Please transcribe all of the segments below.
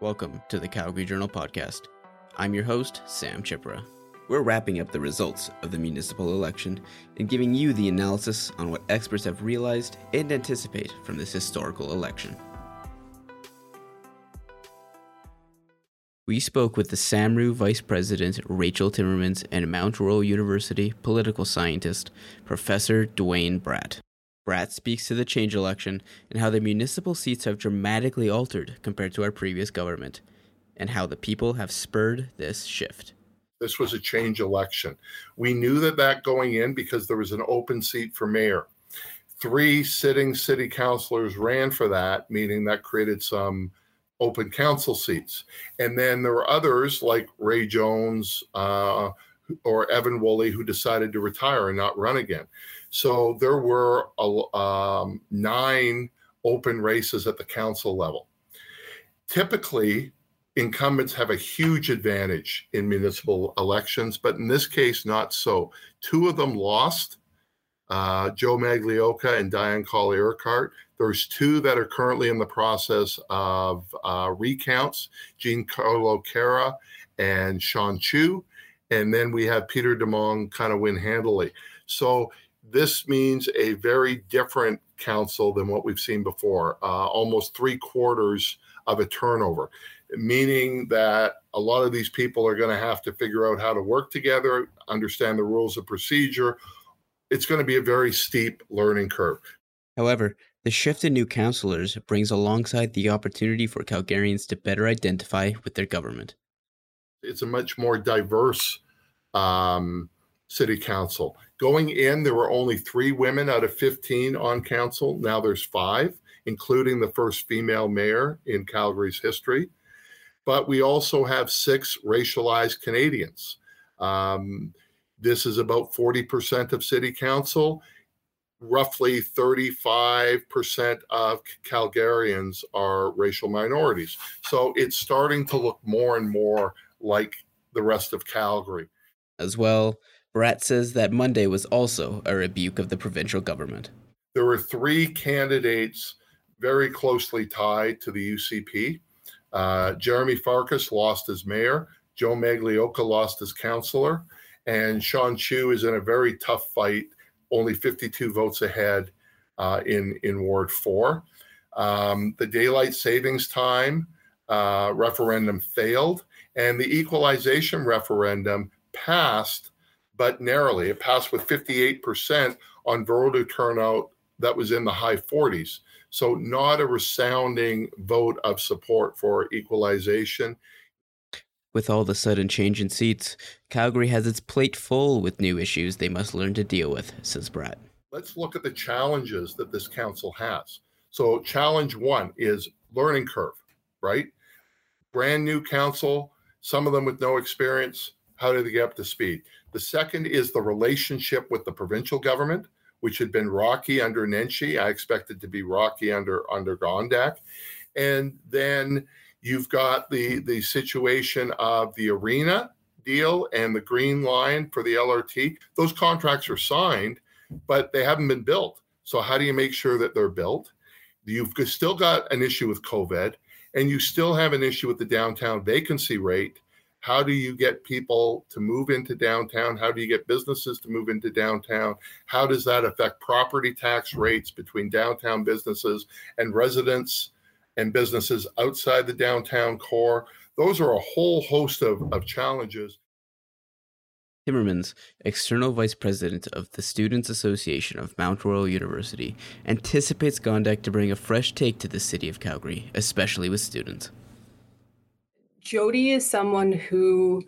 Welcome to the Calgary Journal podcast. I'm your host, Sam Chipra. We're wrapping up the results of the municipal election and giving you the analysis on what experts have realized and anticipate from this historical election. We spoke with the SAMRU Vice President Rachel Timmermans and Mount Royal University political scientist Professor Duane Bratt. Bratt speaks to the change election and how the municipal seats have dramatically altered compared to our previous government, and how the people have spurred this shift. This was a change election. We knew that that going in because there was an open seat for mayor. Three sitting city councilors ran for that, meaning that created some open council seats. And then there were others like Ray Jones uh, or Evan Woolley who decided to retire and not run again. So there were um, nine open races at the council level. Typically, incumbents have a huge advantage in municipal elections, but in this case, not so. Two of them lost. Uh, Joe Magliocca and Diane Colley Urquhart. There's two that are currently in the process of uh, recounts Carlo Carra and Sean Chu. And then we have Peter Demong kind of win handily. So this means a very different council than what we've seen before, uh, almost three quarters of a turnover, meaning that a lot of these people are going to have to figure out how to work together, understand the rules of procedure. It's going to be a very steep learning curve. However, the shift in new councillors brings alongside the opportunity for Calgarians to better identify with their government. It's a much more diverse um, city council. Going in, there were only three women out of 15 on council. Now there's five, including the first female mayor in Calgary's history. But we also have six racialized Canadians. Um, this is about 40% of city council. Roughly 35% of Calgarians are racial minorities. So it's starting to look more and more like the rest of Calgary. As well, Bratt says that Monday was also a rebuke of the provincial government. There were three candidates very closely tied to the UCP. Uh, Jeremy Farkas lost as mayor, Joe Magliocca lost as councillor, and Sean Chu is in a very tough fight, only 52 votes ahead uh, in, in Ward 4. Um, the daylight savings time uh, referendum failed, and the equalization referendum passed but narrowly. It passed with 58% on voter turnout that was in the high 40s. So, not a resounding vote of support for equalization. With all the sudden change in seats, Calgary has its plate full with new issues they must learn to deal with, says Bratt. Let's look at the challenges that this council has. So, challenge one is learning curve, right? Brand new council, some of them with no experience. How do they get up to speed? The second is the relationship with the provincial government, which had been rocky under Nenshi. I expect it to be rocky under under Gondek. And then you've got the the situation of the arena deal and the green line for the LRT. Those contracts are signed, but they haven't been built. So how do you make sure that they're built? You've still got an issue with COVID, and you still have an issue with the downtown vacancy rate how do you get people to move into downtown? How do you get businesses to move into downtown? How does that affect property tax rates between downtown businesses and residents and businesses outside the downtown core? Those are a whole host of, of challenges. Timmermans, external vice president of the Students Association of Mount Royal University, anticipates Gondek to bring a fresh take to the city of Calgary, especially with students. Jyoti is someone who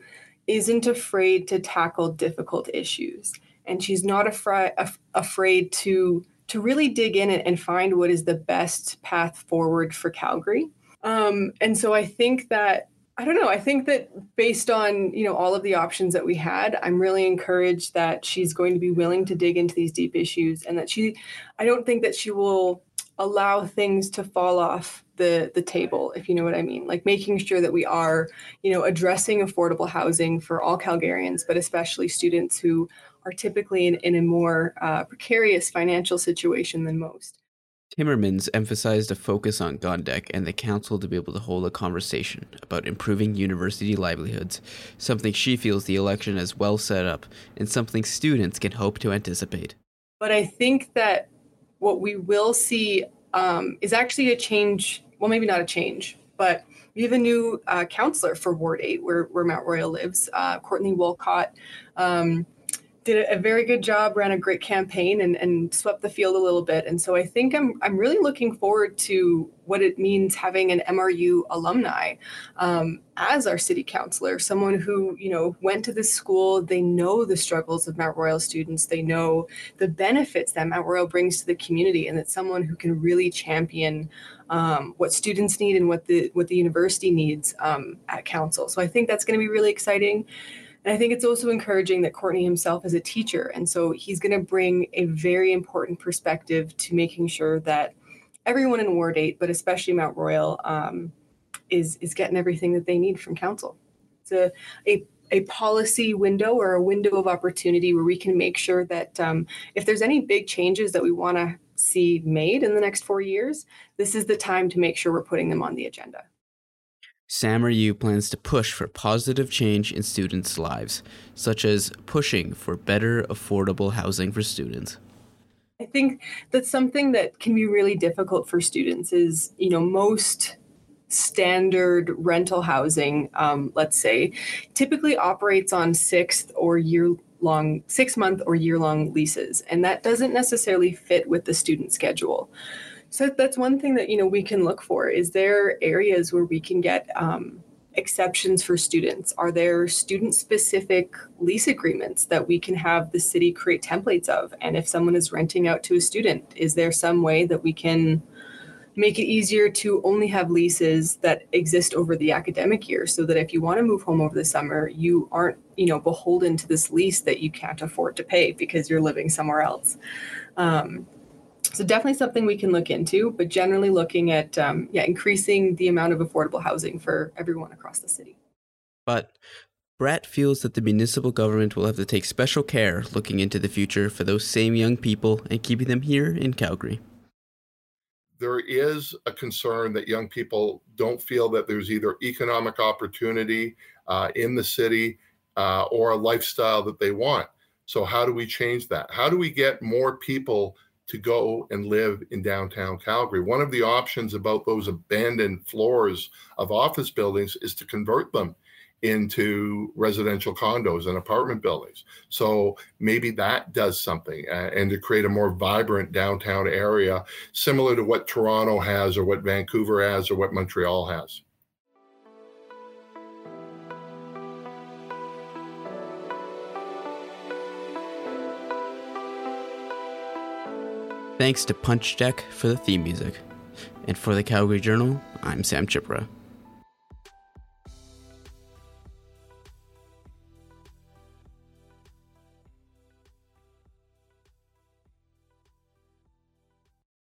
isn't afraid to tackle difficult issues, and she's not afraid af- afraid to to really dig in and, and find what is the best path forward for Calgary. Um, and so I think that I don't know. I think that based on you know all of the options that we had, I'm really encouraged that she's going to be willing to dig into these deep issues, and that she, I don't think that she will allow things to fall off the the table if you know what i mean like making sure that we are you know addressing affordable housing for all calgarians but especially students who are typically in, in a more uh, precarious financial situation than most Timmermans emphasized a focus on Gondek and the council to be able to hold a conversation about improving university livelihoods, something she feels the election is well set up and something students can hope to anticipate. But I think that what we will see um, is actually a change. Well, maybe not a change, but we have a new uh, counselor for Ward 8, where, where Mount Royal lives, uh, Courtney Walcott. Um, did a very good job, ran a great campaign, and, and swept the field a little bit. And so I think I'm I'm really looking forward to what it means having an MRU alumni um, as our city councilor, someone who you know went to this school. They know the struggles of Mount Royal students. They know the benefits that Mount Royal brings to the community, and it's someone who can really champion um, what students need and what the what the university needs um, at council. So I think that's going to be really exciting. And I think it's also encouraging that Courtney himself is a teacher. And so he's going to bring a very important perspective to making sure that everyone in Ward 8, but especially Mount Royal, um, is, is getting everything that they need from council. It's a, a, a policy window or a window of opportunity where we can make sure that um, if there's any big changes that we want to see made in the next four years, this is the time to make sure we're putting them on the agenda. SAMRU plans to push for positive change in students' lives, such as pushing for better affordable housing for students. I think that something that can be really difficult for students is, you know, most standard rental housing, um, let's say, typically operates on sixth or year long, six month or year long leases. And that doesn't necessarily fit with the student schedule. So that's one thing that you know we can look for. Is there areas where we can get um, exceptions for students? Are there student specific lease agreements that we can have the city create templates of? And if someone is renting out to a student, is there some way that we can make it easier to only have leases that exist over the academic year so that if you want to move home over the summer, you aren't, you know, beholden to this lease that you can't afford to pay because you're living somewhere else. Um, so definitely something we can look into, but generally looking at um, yeah increasing the amount of affordable housing for everyone across the city. But Bratt feels that the municipal government will have to take special care looking into the future for those same young people and keeping them here in Calgary. There is a concern that young people don't feel that there's either economic opportunity uh, in the city uh, or a lifestyle that they want. So, how do we change that? How do we get more people to go and live in downtown Calgary. One of the options about those abandoned floors of office buildings is to convert them into residential condos and apartment buildings. So maybe that does something uh, and to create a more vibrant downtown area, similar to what Toronto has or what Vancouver has or what Montreal has. Thanks to Punch Deck for the theme music. And for the Calgary Journal, I'm Sam Chipra.